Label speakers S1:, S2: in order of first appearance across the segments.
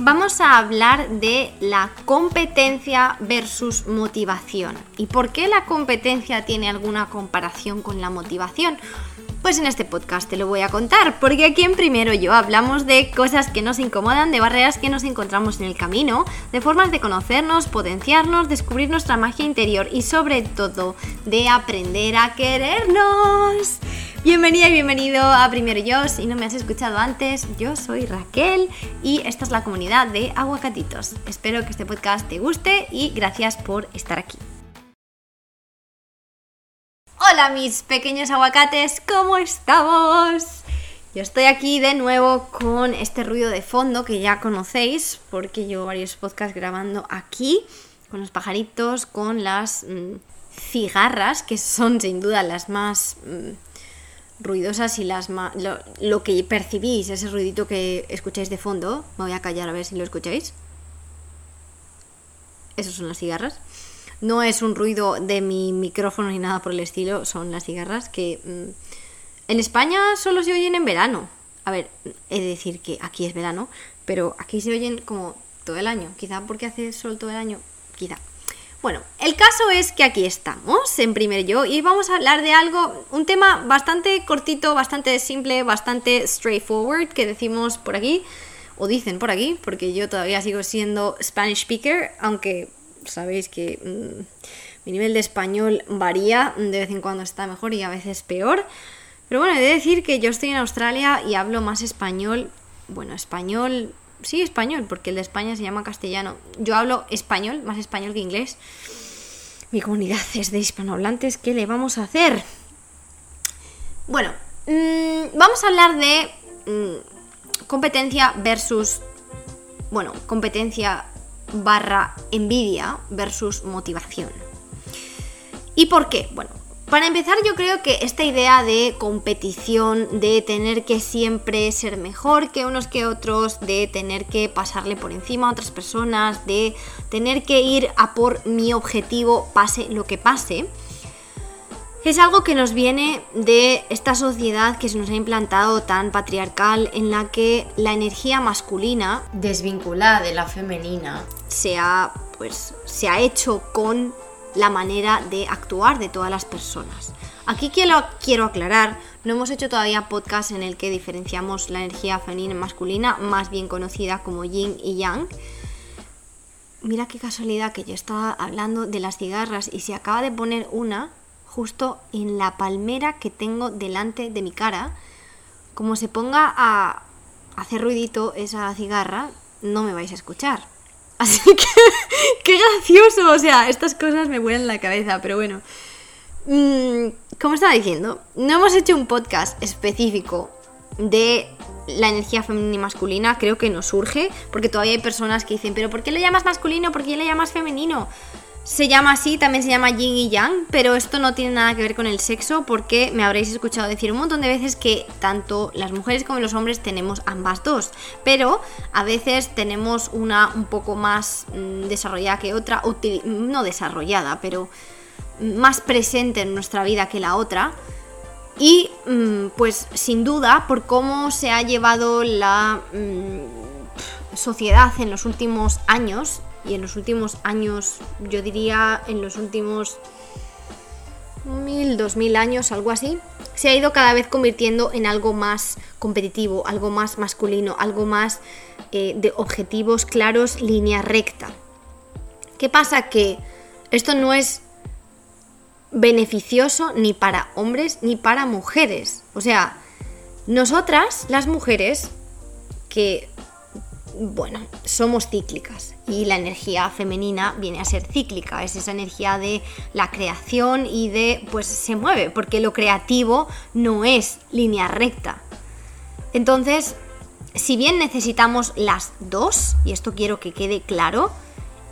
S1: vamos a hablar de la competencia versus motivación. ¿Y por qué la competencia tiene alguna comparación con la motivación? Pues en este podcast te lo voy a contar, porque aquí en Primero Yo hablamos de cosas que nos incomodan, de barreras que nos encontramos en el camino, de formas de conocernos, potenciarnos, descubrir nuestra magia interior y sobre todo de aprender a querernos. Bienvenida y bienvenido a Primero Yo, si no me has escuchado antes, yo soy Raquel y esta es la comunidad de aguacatitos. Espero que este podcast te guste y gracias por estar aquí. Hola mis pequeños aguacates, ¿cómo estamos? Yo estoy aquí de nuevo con este ruido de fondo que ya conocéis, porque llevo varios podcasts grabando aquí, con los pajaritos, con las mm, cigarras, que son sin duda las más mm, ruidosas y las más... Lo, lo que percibís, ese ruidito que escucháis de fondo, me voy a callar a ver si lo escucháis. Esas son las cigarras. No es un ruido de mi micrófono ni nada por el estilo, son las cigarras que mm, en España solo se oyen en verano. A ver, he de decir que aquí es verano, pero aquí se oyen como todo el año. Quizá porque hace sol todo el año, quizá. Bueno, el caso es que aquí estamos en primer yo y vamos a hablar de algo, un tema bastante cortito, bastante simple, bastante straightforward que decimos por aquí, o dicen por aquí, porque yo todavía sigo siendo Spanish speaker, aunque sabéis que mm, mi nivel de español varía, de vez en cuando está mejor y a veces peor. Pero bueno, he de decir que yo estoy en Australia y hablo más español, bueno, español, sí, español, porque el de España se llama castellano. Yo hablo español, más español que inglés. Mi comunidad es de hispanohablantes, ¿qué le vamos a hacer? Bueno, mmm, vamos a hablar de mmm, competencia versus, bueno, competencia barra envidia versus motivación. ¿Y por qué? Bueno, para empezar yo creo que esta idea de competición, de tener que siempre ser mejor que unos que otros, de tener que pasarle por encima a otras personas, de tener que ir a por mi objetivo pase lo que pase, es algo que nos viene de esta sociedad que se nos ha implantado tan patriarcal en la que la energía masculina
S2: desvinculada de la femenina
S1: se ha pues se ha hecho con la manera de actuar de todas las personas. Aquí quiero, quiero aclarar, no hemos hecho todavía podcast en el que diferenciamos la energía femenina y masculina, más bien conocida como yin y yang. Mira qué casualidad que yo estaba hablando de las cigarras y se acaba de poner una justo en la palmera que tengo delante de mi cara. Como se ponga a hacer ruidito esa cigarra, no me vais a escuchar. Así que, qué gracioso. O sea, estas cosas me vuelan la cabeza, pero bueno. Mm, como estaba diciendo, no hemos hecho un podcast específico de la energía femenina y masculina. Creo que nos surge, porque todavía hay personas que dicen, pero ¿por qué le llamas masculino? ¿Por qué le llamas femenino? Se llama así, también se llama yin y yang, pero esto no tiene nada que ver con el sexo porque me habréis escuchado decir un montón de veces que tanto las mujeres como los hombres tenemos ambas dos, pero a veces tenemos una un poco más mm, desarrollada que otra, no desarrollada, pero más presente en nuestra vida que la otra. Y mm, pues sin duda por cómo se ha llevado la mm, sociedad en los últimos años y en los últimos años, yo diría en los últimos mil, dos mil años, algo así, se ha ido cada vez convirtiendo en algo más competitivo, algo más masculino, algo más eh, de objetivos claros, línea recta. ¿Qué pasa? Que esto no es beneficioso ni para hombres ni para mujeres. O sea, nosotras, las mujeres, que bueno, somos cíclicas y la energía femenina viene a ser cíclica, es esa energía de la creación y de, pues se mueve, porque lo creativo no es línea recta. Entonces, si bien necesitamos las dos, y esto quiero que quede claro,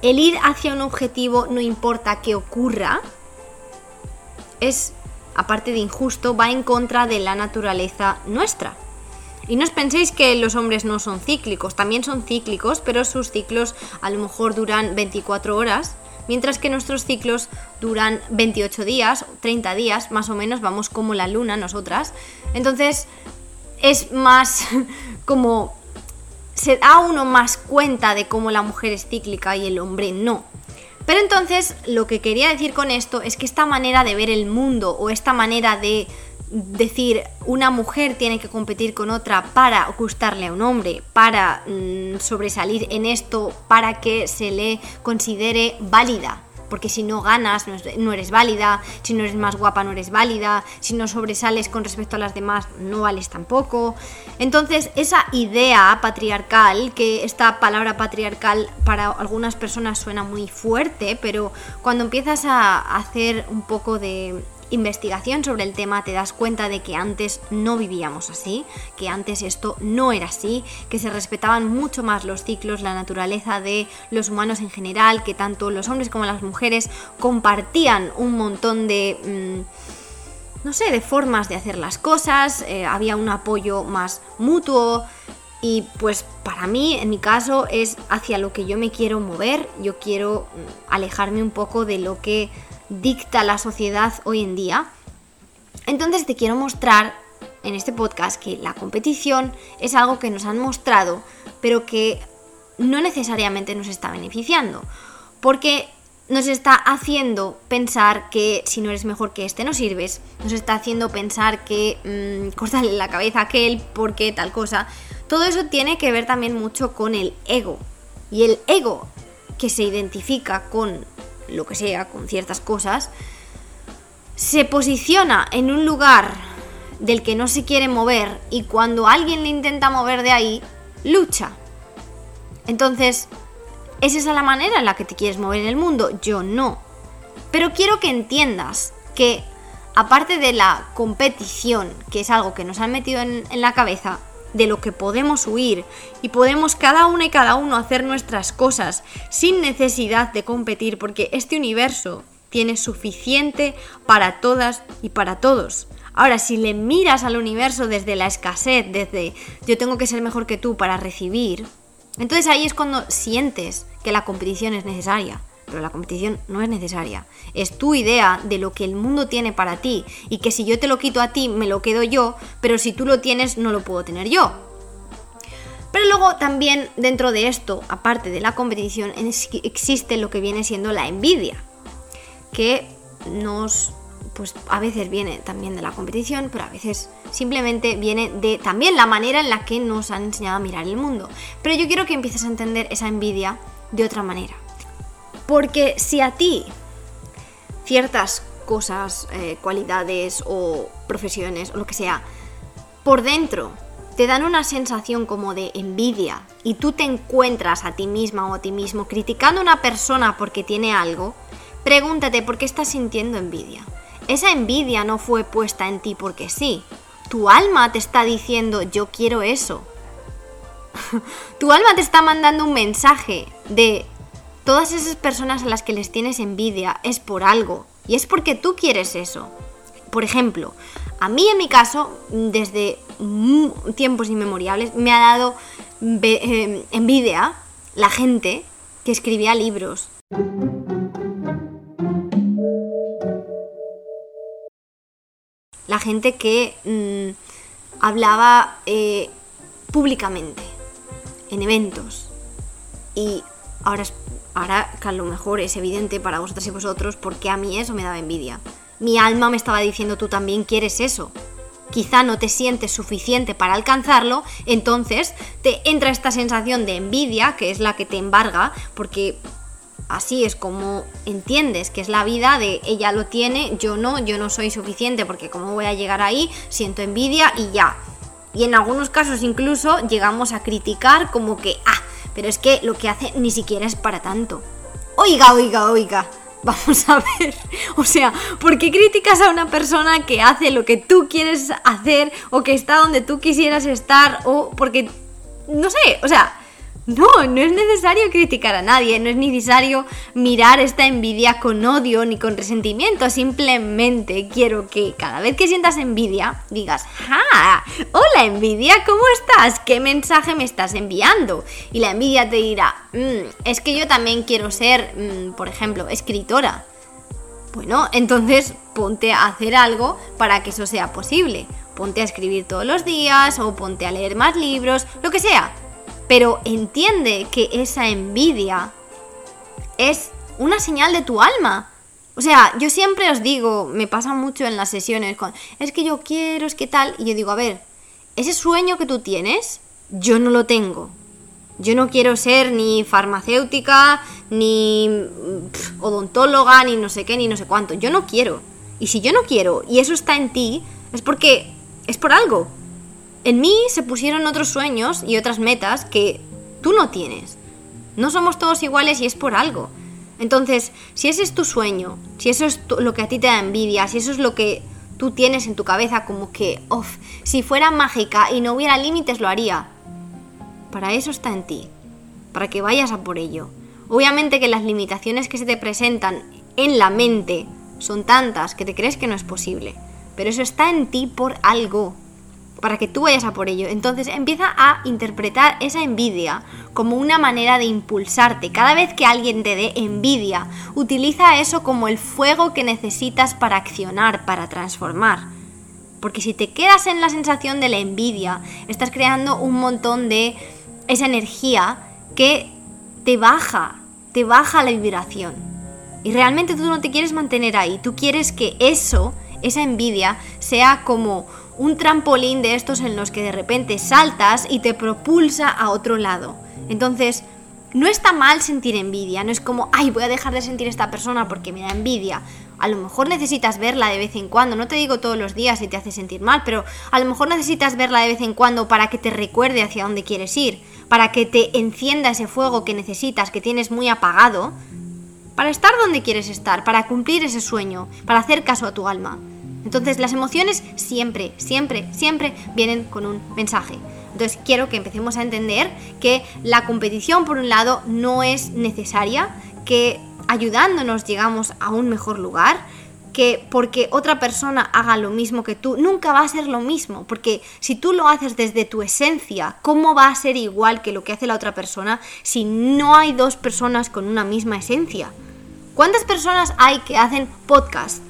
S1: el ir hacia un objetivo no importa qué ocurra, es, aparte de injusto, va en contra de la naturaleza nuestra. Y no os penséis que los hombres no son cíclicos, también son cíclicos, pero sus ciclos a lo mejor duran 24 horas, mientras que nuestros ciclos duran 28 días, 30 días, más o menos, vamos como la luna nosotras. Entonces es más como se da uno más cuenta de cómo la mujer es cíclica y el hombre no. Pero entonces lo que quería decir con esto es que esta manera de ver el mundo o esta manera de decir una mujer tiene que competir con otra para gustarle a un hombre, para mm, sobresalir en esto, para que se le considere válida porque si no ganas no eres válida, si no eres más guapa no eres válida, si no sobresales con respecto a las demás no vales tampoco. Entonces esa idea patriarcal, que esta palabra patriarcal para algunas personas suena muy fuerte, pero cuando empiezas a hacer un poco de investigación sobre el tema te das cuenta de que antes no vivíamos así, que antes esto no era así, que se respetaban mucho más los ciclos, la naturaleza de los humanos en general, que tanto los hombres como las mujeres compartían un montón de... Mm, no sé, de formas de hacer las cosas, eh, había un apoyo más mutuo, y pues para mí, en mi caso, es hacia lo que yo me quiero mover. Yo quiero mm, alejarme un poco de lo que dicta la sociedad hoy en día. Entonces te quiero mostrar en este podcast que la competición es algo que nos han mostrado, pero que no necesariamente nos está beneficiando. Porque nos está haciendo pensar que si no eres mejor que este no sirves, nos está haciendo pensar que mmm, la cabeza a aquel porque tal cosa. Todo eso tiene que ver también mucho con el ego. Y el ego que se identifica con lo que sea, con ciertas cosas, se posiciona en un lugar del que no se quiere mover y cuando alguien le intenta mover de ahí, lucha. Entonces, ¿es esa la manera en la que te quieres mover en el mundo? Yo no. Pero quiero que entiendas que, aparte de la competición, que es algo que nos han metido en, en la cabeza, de lo que podemos huir y podemos cada una y cada uno hacer nuestras cosas sin necesidad de competir porque este universo tiene suficiente para todas y para todos. Ahora, si le miras al universo desde la escasez, desde yo tengo que ser mejor que tú para recibir, entonces ahí es cuando sientes que la competición es necesaria pero la competición no es necesaria. Es tu idea de lo que el mundo tiene para ti y que si yo te lo quito a ti me lo quedo yo, pero si tú lo tienes no lo puedo tener yo. Pero luego también dentro de esto, aparte de la competición, existe lo que viene siendo la envidia, que nos pues a veces viene también de la competición, pero a veces simplemente viene de también la manera en la que nos han enseñado a mirar el mundo. Pero yo quiero que empieces a entender esa envidia de otra manera. Porque si a ti ciertas cosas, eh, cualidades o profesiones o lo que sea, por dentro te dan una sensación como de envidia y tú te encuentras a ti misma o a ti mismo criticando a una persona porque tiene algo, pregúntate por qué estás sintiendo envidia. Esa envidia no fue puesta en ti porque sí. Tu alma te está diciendo yo quiero eso. tu alma te está mandando un mensaje de todas esas personas a las que les tienes envidia es por algo y es porque tú quieres eso. Por ejemplo, a mí en mi caso, desde tiempos inmemoriales, me ha dado eh, envidia la gente que escribía libros. La gente que mm, hablaba eh, públicamente, en eventos. Y ahora Ahora que a lo mejor es evidente para vosotras y vosotros porque a mí eso me daba envidia. Mi alma me estaba diciendo tú también quieres eso. Quizá no te sientes suficiente para alcanzarlo, entonces te entra esta sensación de envidia, que es la que te embarga, porque así es como entiendes que es la vida de ella lo tiene, yo no, yo no soy suficiente porque como voy a llegar ahí, siento envidia y ya. Y en algunos casos incluso llegamos a criticar como que, ah, pero es que lo que hace ni siquiera es para tanto. Oiga, oiga, oiga. Vamos a ver. O sea, ¿por qué criticas a una persona que hace lo que tú quieres hacer o que está donde tú quisieras estar o porque... No sé, o sea, no, no es necesario criticar a nadie, no es necesario mirar esta envidia con odio ni con resentimiento, simplemente quiero que cada vez que sientas envidia digas, ¡ja! Hola envidia, ¿cómo estás? ¿Qué mensaje me estás enviando? Y la envidia te dirá, mm, es que yo también quiero ser, mm, por ejemplo, escritora. Bueno, entonces ponte a hacer algo para que eso sea posible. Ponte a escribir todos los días o ponte a leer más libros, lo que sea pero entiende que esa envidia es una señal de tu alma. O sea, yo siempre os digo, me pasa mucho en las sesiones, con, es que yo quiero, es que tal, y yo digo, a ver, ese sueño que tú tienes, yo no lo tengo. Yo no quiero ser ni farmacéutica, ni odontóloga, ni no sé qué, ni no sé cuánto. Yo no quiero. Y si yo no quiero, y eso está en ti, es porque es por algo. En mí se pusieron otros sueños y otras metas que tú no tienes. No somos todos iguales y es por algo. Entonces, si ese es tu sueño, si eso es lo que a ti te da envidia, si eso es lo que tú tienes en tu cabeza como que, uff, si fuera mágica y no hubiera límites lo haría. Para eso está en ti, para que vayas a por ello. Obviamente que las limitaciones que se te presentan en la mente son tantas que te crees que no es posible, pero eso está en ti por algo para que tú vayas a por ello. Entonces empieza a interpretar esa envidia como una manera de impulsarte. Cada vez que alguien te dé envidia, utiliza eso como el fuego que necesitas para accionar, para transformar. Porque si te quedas en la sensación de la envidia, estás creando un montón de esa energía que te baja, te baja la vibración. Y realmente tú no te quieres mantener ahí, tú quieres que eso, esa envidia, sea como un trampolín de estos en los que de repente saltas y te propulsa a otro lado. Entonces, no está mal sentir envidia, no es como, ay, voy a dejar de sentir esta persona porque me da envidia. A lo mejor necesitas verla de vez en cuando, no te digo todos los días si te hace sentir mal, pero a lo mejor necesitas verla de vez en cuando para que te recuerde hacia dónde quieres ir, para que te encienda ese fuego que necesitas, que tienes muy apagado, para estar donde quieres estar, para cumplir ese sueño, para hacer caso a tu alma. Entonces las emociones siempre, siempre, siempre vienen con un mensaje. Entonces quiero que empecemos a entender que la competición, por un lado, no es necesaria, que ayudándonos llegamos a un mejor lugar, que porque otra persona haga lo mismo que tú, nunca va a ser lo mismo, porque si tú lo haces desde tu esencia, ¿cómo va a ser igual que lo que hace la otra persona si no hay dos personas con una misma esencia? ¿Cuántas personas hay que hacen podcast?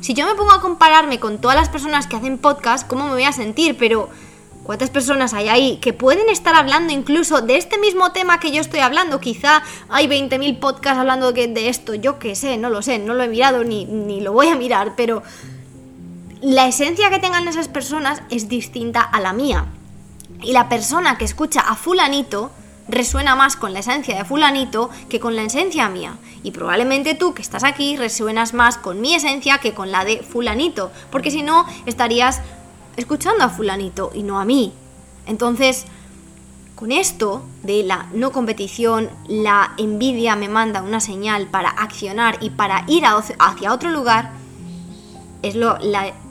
S1: Si yo me pongo a compararme con todas las personas que hacen podcast, ¿cómo me voy a sentir? Pero ¿cuántas personas hay ahí que pueden estar hablando incluso de este mismo tema que yo estoy hablando? Quizá hay 20.000 podcasts hablando de, esto, yo qué sé, no lo sé, no lo he mirado ni, ni lo voy a mirar, pero la esencia que tengan esas personas es distinta a la mía. Y la persona que escucha a fulanito resuena más con la esencia de fulanito que con la esencia mía. Y probablemente tú que estás aquí resuenas más con mi esencia que con la de fulanito, porque si no estarías escuchando a fulanito y no a mí. Entonces, con esto de la no competición, la envidia me manda una señal para accionar y para ir hacia otro lugar, es, lo,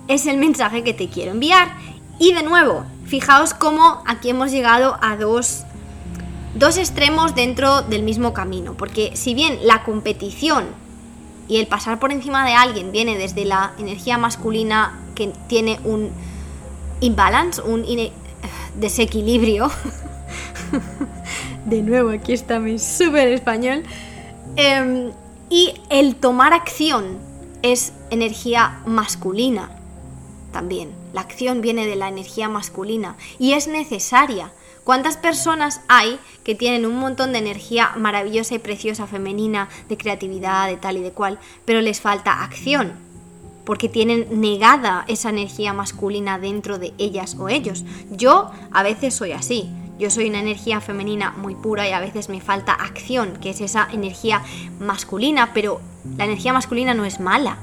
S1: es el mensaje que te quiero enviar. Y de nuevo, fijaos cómo aquí hemos llegado a dos dos extremos dentro del mismo camino, porque si bien la competición y el pasar por encima de alguien viene desde la energía masculina que tiene un imbalance, un desequilibrio, de nuevo aquí está mi súper español, em, y el tomar acción es energía masculina también. La acción viene de la energía masculina y es necesaria ¿Cuántas personas hay que tienen un montón de energía maravillosa y preciosa femenina, de creatividad, de tal y de cual, pero les falta acción? Porque tienen negada esa energía masculina dentro de ellas o ellos. Yo a veces soy así. Yo soy una energía femenina muy pura y a veces me falta acción, que es esa energía masculina, pero la energía masculina no es mala.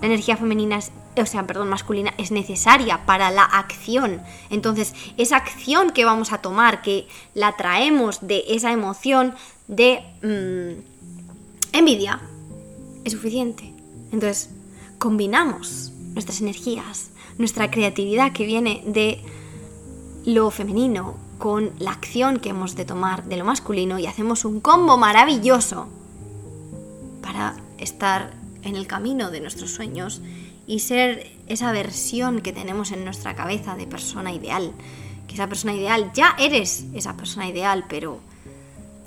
S1: La energía femenina es o sea, perdón, masculina, es necesaria para la acción. Entonces, esa acción que vamos a tomar, que la traemos de esa emoción de mm, envidia, es suficiente. Entonces, combinamos nuestras energías, nuestra creatividad que viene de lo femenino con la acción que hemos de tomar de lo masculino y hacemos un combo maravilloso para estar en el camino de nuestros sueños y ser esa versión que tenemos en nuestra cabeza de persona ideal. Que esa persona ideal, ya eres esa persona ideal, pero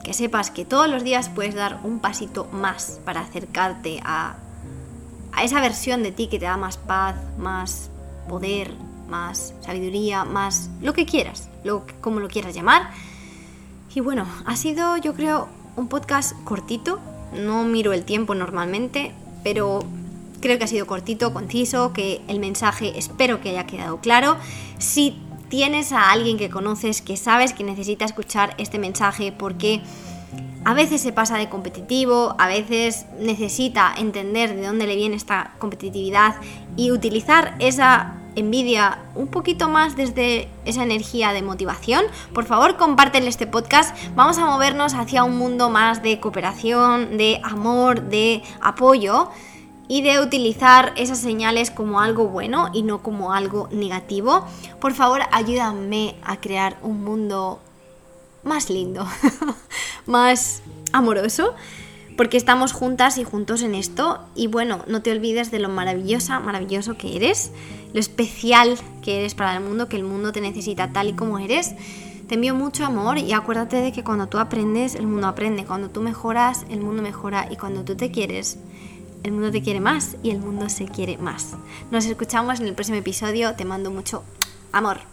S1: que sepas que todos los días puedes dar un pasito más para acercarte a, a esa versión de ti que te da más paz, más poder, más sabiduría, más lo que quieras, lo, como lo quieras llamar. Y bueno, ha sido yo creo un podcast cortito, no miro el tiempo normalmente, pero creo que ha sido cortito, conciso, que el mensaje espero que haya quedado claro. Si tienes a alguien que conoces que sabes que necesita escuchar este mensaje porque a veces se pasa de competitivo, a veces necesita entender de dónde le viene esta competitividad y utilizar esa envidia un poquito más desde esa energía de motivación, por favor compártele este podcast. Vamos a movernos hacia un mundo más de cooperación, de amor, de apoyo y de utilizar esas señales como algo bueno y no como algo negativo. Por favor, ayúdame a crear un mundo más lindo, más amoroso, porque estamos juntas y juntos en esto. Y bueno, no te olvides de lo maravillosa, maravilloso que eres, lo especial que eres para el mundo, que el mundo te necesita tal y como eres. Te envío mucho amor y acuérdate de que cuando tú aprendes, el mundo aprende. Cuando tú mejoras, el mundo mejora. Y cuando tú te quieres, el mundo te quiere más y el mundo se quiere más. Nos escuchamos en el próximo episodio. Te mando mucho amor.